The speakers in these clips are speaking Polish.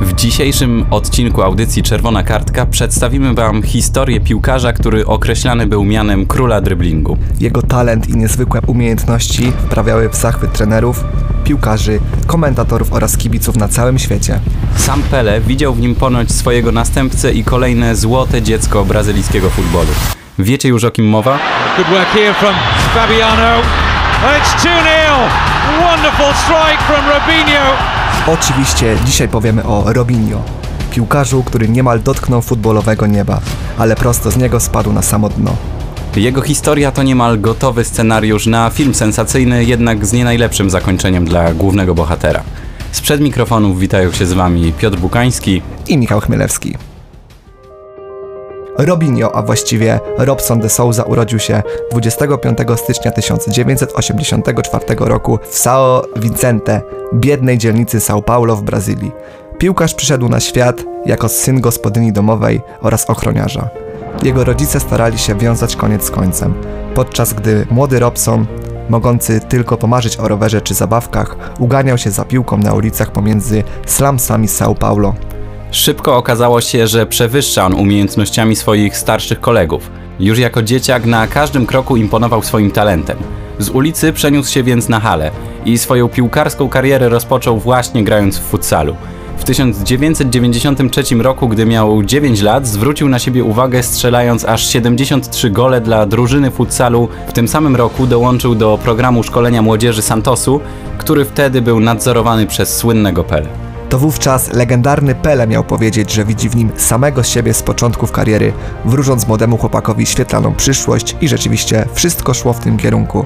W dzisiejszym odcinku audycji Czerwona Kartka przedstawimy Wam historię piłkarza, który określany był mianem króla dryblingu. Jego talent i niezwykłe umiejętności wprawiały w zachwyt trenerów, piłkarzy, komentatorów oraz kibiców na całym świecie. Sam Pele widział w nim ponoć swojego następcę i kolejne złote dziecko brazylijskiego futbolu. Wiecie już o kim mowa? Good work here from Fabiano. It's 2-0. Wonderful strike from Robinho. Oczywiście dzisiaj powiemy o Robinho, piłkarzu, który niemal dotknął futbolowego nieba, ale prosto z niego spadł na samo dno. Jego historia to niemal gotowy scenariusz na film sensacyjny, jednak z nie najlepszym zakończeniem dla głównego bohatera. Sprzed mikrofonów witają się z Wami Piotr Bukański i Michał Chmielewski. Robinho, a właściwie Robson de Souza urodził się 25 stycznia 1984 roku w São Vicente, biednej dzielnicy São Paulo w Brazylii. Piłkarz przyszedł na świat jako syn gospodyni domowej oraz ochroniarza. Jego rodzice starali się wiązać koniec z końcem, podczas gdy młody Robson, mogący tylko pomarzyć o rowerze czy zabawkach, uganiał się za piłką na ulicach pomiędzy slumsami São Paulo. Szybko okazało się, że przewyższa on umiejętnościami swoich starszych kolegów. Już jako dzieciak na każdym kroku imponował swoim talentem. Z ulicy przeniósł się więc na halę i swoją piłkarską karierę rozpoczął właśnie grając w futsalu. W 1993 roku, gdy miał 9 lat, zwrócił na siebie uwagę strzelając aż 73 gole dla drużyny futsalu. W tym samym roku dołączył do programu szkolenia młodzieży Santosu, który wtedy był nadzorowany przez słynnego Pele. To wówczas legendarny Pele miał powiedzieć, że widzi w nim samego siebie z początków kariery, wróżąc młodemu chłopakowi świetlaną przyszłość i rzeczywiście wszystko szło w tym kierunku.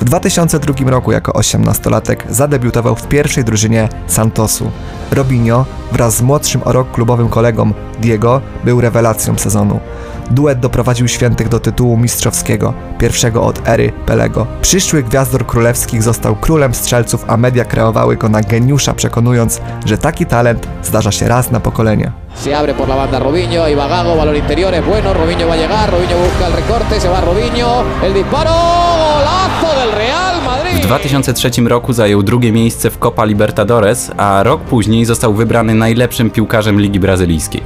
W 2002 roku jako 18-latek zadebiutował w pierwszej drużynie Santosu. Robinho wraz z młodszym o rok klubowym kolegą Diego był rewelacją sezonu. Duet doprowadził świętych do tytułu mistrzowskiego, pierwszego od ery Pelego. Przyszły gwiazdor królewskich został królem strzelców, a media kreowały go na geniusza, przekonując, że taki talent zdarza się raz na pokolenie. Se abre por la banda Robinho, ahí va Gago, balón interior, es bueno, Robinho va a llegar, Robinho busca el recorte, se va Robinho, el disparo, golazo del Real Madrid. W 2003 roku zajął drugie miejsce w Copa Libertadores, a rok później został wybrany najlepszym piłkarzem Ligi Brazylijskiej.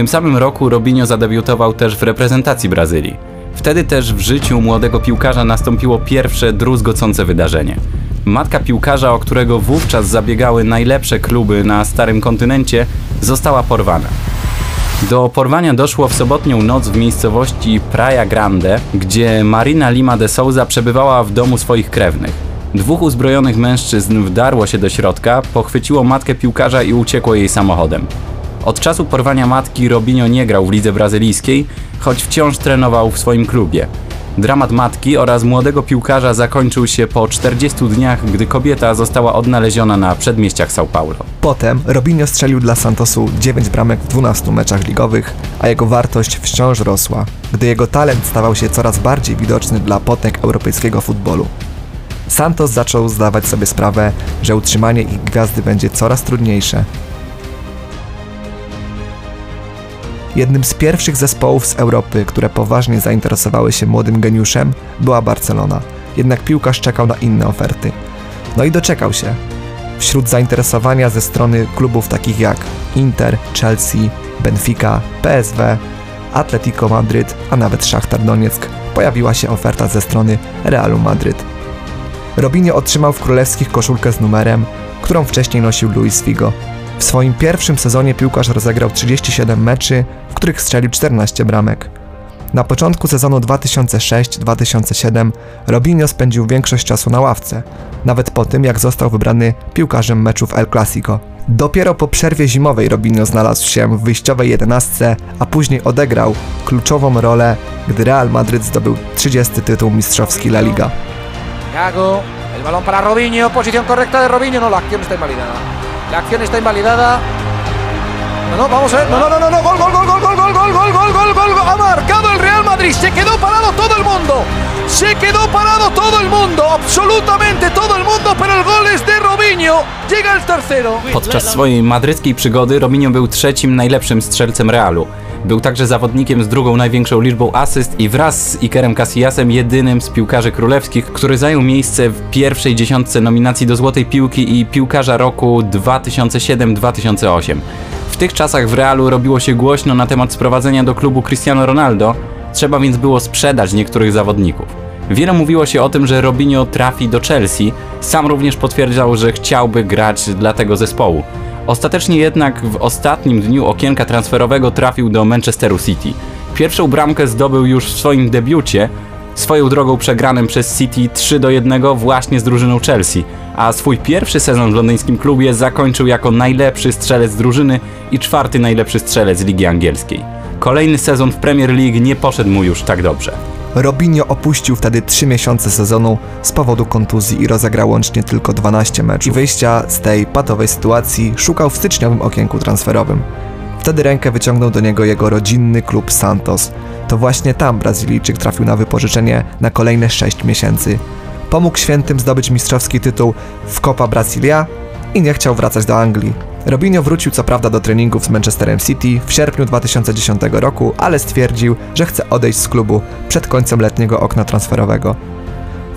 Tym samym roku Robinho zadebiutował też w reprezentacji Brazylii. Wtedy też w życiu młodego piłkarza nastąpiło pierwsze druzgocące wydarzenie. Matka piłkarza, o którego wówczas zabiegały najlepsze kluby na starym kontynencie, została porwana. Do porwania doszło w sobotnią noc w miejscowości Praia Grande, gdzie Marina Lima de Souza przebywała w domu swoich krewnych. Dwóch uzbrojonych mężczyzn wdarło się do środka, pochwyciło matkę piłkarza i uciekło jej samochodem. Od czasu porwania matki Robinho nie grał w lidze brazylijskiej, choć wciąż trenował w swoim klubie. Dramat matki oraz młodego piłkarza zakończył się po 40 dniach, gdy kobieta została odnaleziona na przedmieściach São Paulo. Potem Robinho strzelił dla Santosu 9 bramek w 12 meczach ligowych, a jego wartość wciąż rosła, gdy jego talent stawał się coraz bardziej widoczny dla potęg europejskiego futbolu. Santos zaczął zdawać sobie sprawę, że utrzymanie ich gwiazdy będzie coraz trudniejsze, Jednym z pierwszych zespołów z Europy, które poważnie zainteresowały się młodym geniuszem, była Barcelona. Jednak piłkarz czekał na inne oferty. No i doczekał się. Wśród zainteresowania ze strony klubów takich jak Inter, Chelsea, Benfica, PSW, Atletico Madryt, a nawet Szachtar Donieck pojawiła się oferta ze strony Realu Madryt. Robinho otrzymał w królewskich koszulkę z numerem, którą wcześniej nosił Luis Figo. W swoim pierwszym sezonie piłkarz rozegrał 37 meczy, w których strzelił 14 bramek. Na początku sezonu 2006-2007 Robinho spędził większość czasu na ławce, nawet po tym jak został wybrany piłkarzem meczów El Clasico. Dopiero po przerwie zimowej Robinho znalazł się w wyjściowej jedenastce, a później odegrał kluczową rolę, gdy Real Madryt zdobył 30 tytuł mistrzowski La Liga. Gago, el balón para Robinho, posición correcta de Robinho, no, la acción está invalidada. La acción está invalidada. No, no, vamos a ver. No, no, no, no. Gol, gol, gol, gol, gol, gol, gol, gol, gol, gol, gol, gol. Se quedó parado todo el mundo. Absolutamente todo el mundo. Pero el gol es de Robinho. Llega el tercero. Podczas swojej madryckiej przygody Robinho był trzecim najlepszym strzelcem Realu. Był także zawodnikiem z drugą największą liczbą asyst i wraz z Ikerem Casillasem jedynym z piłkarzy królewskich, który zajął miejsce w pierwszej dziesiątce nominacji do Złotej Piłki i Piłkarza Roku 2007-2008. tych czasach w Realu robiło się głośno na temat sprowadzenia do klubu Cristiano Ronaldo, trzeba więc było sprzedać niektórych zawodników. Wiele mówiło się o tym, że Robinho trafi do Chelsea, sam również potwierdzał, że chciałby grać dla tego zespołu. Ostatecznie jednak w ostatnim dniu okienka transferowego trafił do Manchesteru City. Pierwszą bramkę zdobył już w swoim debiucie, swoją drogą przegranym przez City 3 do 1 właśnie z drużyną Chelsea, a swój pierwszy sezon w londyńskim klubie zakończył jako najlepszy strzelec drużyny i czwarty najlepszy strzelec ligi angielskiej. Kolejny sezon w Premier League nie poszedł mu już tak dobrze. Robinho opuścił wtedy 3 miesiące sezonu z powodu kontuzji i rozegrał łącznie tylko 12 meczów. I wyjścia z tej patowej sytuacji szukał w styczniowym okienku transferowym. Wtedy rękę wyciągnął do niego jego rodzinny klub Santos. To właśnie tam Brazylijczyk trafił na wypożyczenie na kolejne 6 miesięcy. Pomógł świętym zdobyć mistrzowski tytuł w Copa Brasilia i nie chciał wracać do Anglii. Robinho wrócił co prawda do treningów z Manchesterem City w sierpniu 2010 roku, ale stwierdził, że chce odejść z klubu przed końcem letniego okna transferowego.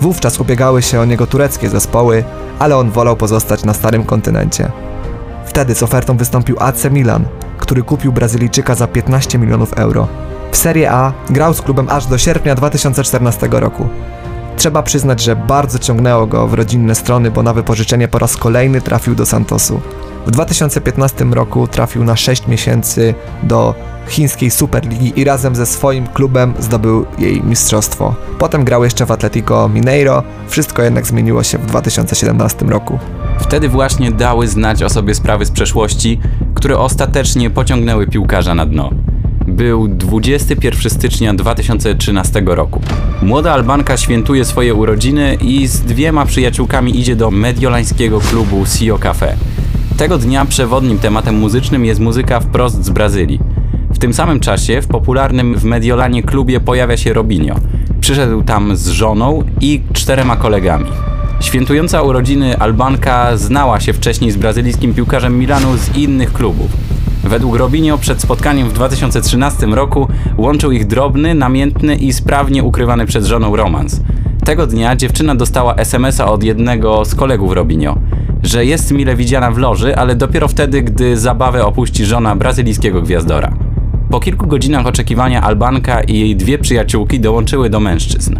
Wówczas ubiegały się o niego tureckie zespoły, ale on wolał pozostać na starym kontynencie. Wtedy z ofertą wystąpił AC Milan, który kupił Brazylijczyka za 15 milionów euro. W Serie A grał z klubem aż do sierpnia 2014 roku. Trzeba przyznać, że bardzo ciągnęło go w rodzinne strony, bo na wypożyczenie po raz kolejny trafił do Santosu. W 2015 roku trafił na 6 miesięcy do chińskiej Superligi i razem ze swoim klubem zdobył jej mistrzostwo. Potem grał jeszcze w Atletico Mineiro, wszystko jednak zmieniło się w 2017 roku. Wtedy właśnie dały znać o sobie sprawy z przeszłości, które ostatecznie pociągnęły piłkarza na dno. Był 21 stycznia 2013 roku. Młoda Albanka świętuje swoje urodziny i z dwiema przyjaciółkami idzie do mediolańskiego klubu Sio Cafe. Tego dnia przewodnim tematem muzycznym jest muzyka wprost z Brazylii. W tym samym czasie w popularnym w Mediolanie klubie pojawia się Robinho. Przyszedł tam z żoną i czterema kolegami. Świętująca urodziny Albanka znała się wcześniej z brazylijskim piłkarzem Milanu z innych klubów. Według Robinho przed spotkaniem w 2013 roku łączył ich drobny, namiętny i sprawnie ukrywany przed żoną romans. Tego dnia dziewczyna dostała SMS-a od jednego z kolegów Robinho, że jest mile widziana w loży, ale dopiero wtedy, gdy zabawę opuści żona brazylijskiego gwiazdora. Po kilku godzinach oczekiwania Albanka i jej dwie przyjaciółki dołączyły do mężczyzn.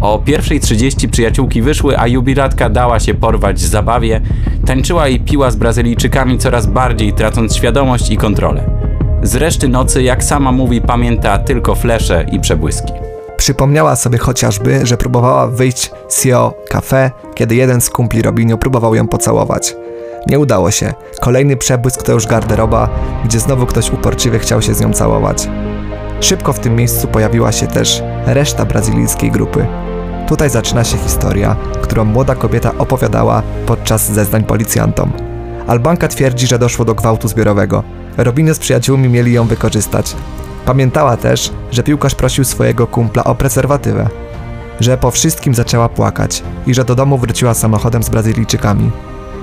O 1.30 przyjaciółki wyszły, a jubilatka dała się porwać zabawie, tańczyła i piła z Brazylijczykami coraz bardziej tracąc świadomość i kontrolę. Z reszty nocy, jak sama mówi, pamięta tylko flesze i przebłyski. Przypomniała sobie chociażby, że próbowała wyjść z Sio Cafe, kiedy jeden z kumpli Robinho próbował ją pocałować. Nie udało się. Kolejny przebłysk to już garderoba, gdzie znowu ktoś uporczywie chciał się z nią całować. Szybko w tym miejscu pojawiła się też reszta brazylijskiej grupy. Tutaj zaczyna się historia, którą młoda kobieta opowiadała podczas zeznań policjantom. Albanka twierdzi, że doszło do gwałtu zbiorowego. Robiny z przyjaciółmi mieli ją wykorzystać. Pamiętała też, że piłkarz prosił swojego kumpla o prezerwatywę, że po wszystkim zaczęła płakać i że do domu wróciła samochodem z Brazylijczykami.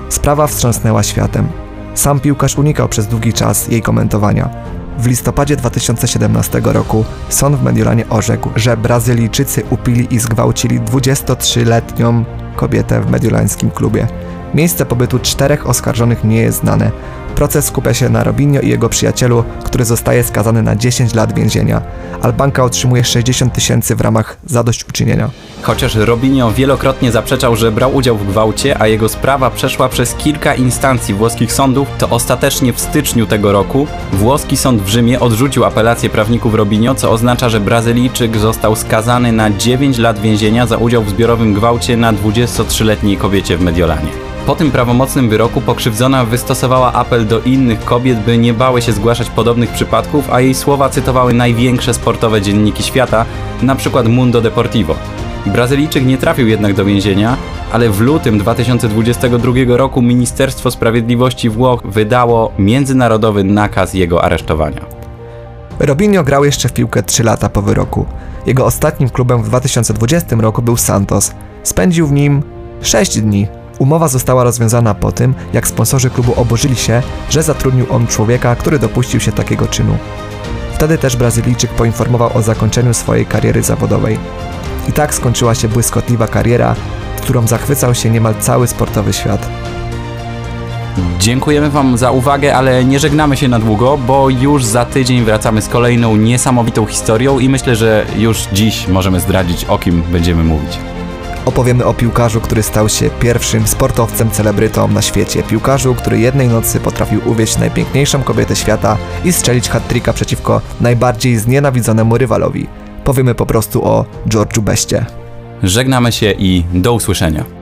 Sprawa wstrząsnęła światem. Sam piłkarz unikał przez długi czas jej komentowania. W listopadzie 2017 roku sąd w Mediolanie orzekł, że Brazylijczycy upili i zgwałcili 23-letnią kobietę w mediolańskim klubie. Miejsce pobytu czterech oskarżonych nie jest znane. Proces skupia się na Robinho i jego przyjacielu, który zostaje skazany na 10 lat więzienia. Albanka otrzymuje 60 tysięcy w ramach zadośćuczynienia. Chociaż Robinho wielokrotnie zaprzeczał, że brał udział w gwałcie, a jego sprawa przeszła przez kilka instancji włoskich sądów, to ostatecznie w styczniu tego roku włoski sąd w Rzymie odrzucił apelację prawników Robinho, co oznacza, że Brazylijczyk został skazany na 9 lat więzienia za udział w zbiorowym gwałcie na 23-letniej kobiecie w Mediolanie. Po tym prawomocnym wyroku pokrzywdzona wystosowała apel do innych kobiet, by nie bały się zgłaszać podobnych przypadków, a jej słowa cytowały największe sportowe dzienniki świata, np. Mundo Deportivo. Brazylijczyk nie trafił jednak do więzienia, ale w lutym 2022 roku Ministerstwo Sprawiedliwości Włoch wydało międzynarodowy nakaz jego aresztowania. Robinho grał jeszcze w piłkę 3 lata po wyroku. Jego ostatnim klubem w 2020 roku był Santos. Spędził w nim 6 dni. Umowa została rozwiązana po tym, jak sponsorzy klubu oburzyli się, że zatrudnił on człowieka, który dopuścił się takiego czynu. Wtedy też Brazylijczyk poinformował o zakończeniu swojej kariery zawodowej. I tak skończyła się błyskotliwa kariera, którą zachwycał się niemal cały sportowy świat. Dziękujemy Wam za uwagę, ale nie żegnamy się na długo, bo już za tydzień wracamy z kolejną niesamowitą historią i myślę, że już dziś możemy zdradzić, o kim będziemy mówić. Opowiemy o piłkarzu, który stał się pierwszym sportowcem celebrytą na świecie. Piłkarzu, który jednej nocy potrafił uwieść najpiękniejszą kobietę świata i strzelić hat-tricka przeciwko najbardziej znienawidzonemu rywalowi. Powiemy po prostu o George'u Beście. Żegnamy się i do usłyszenia.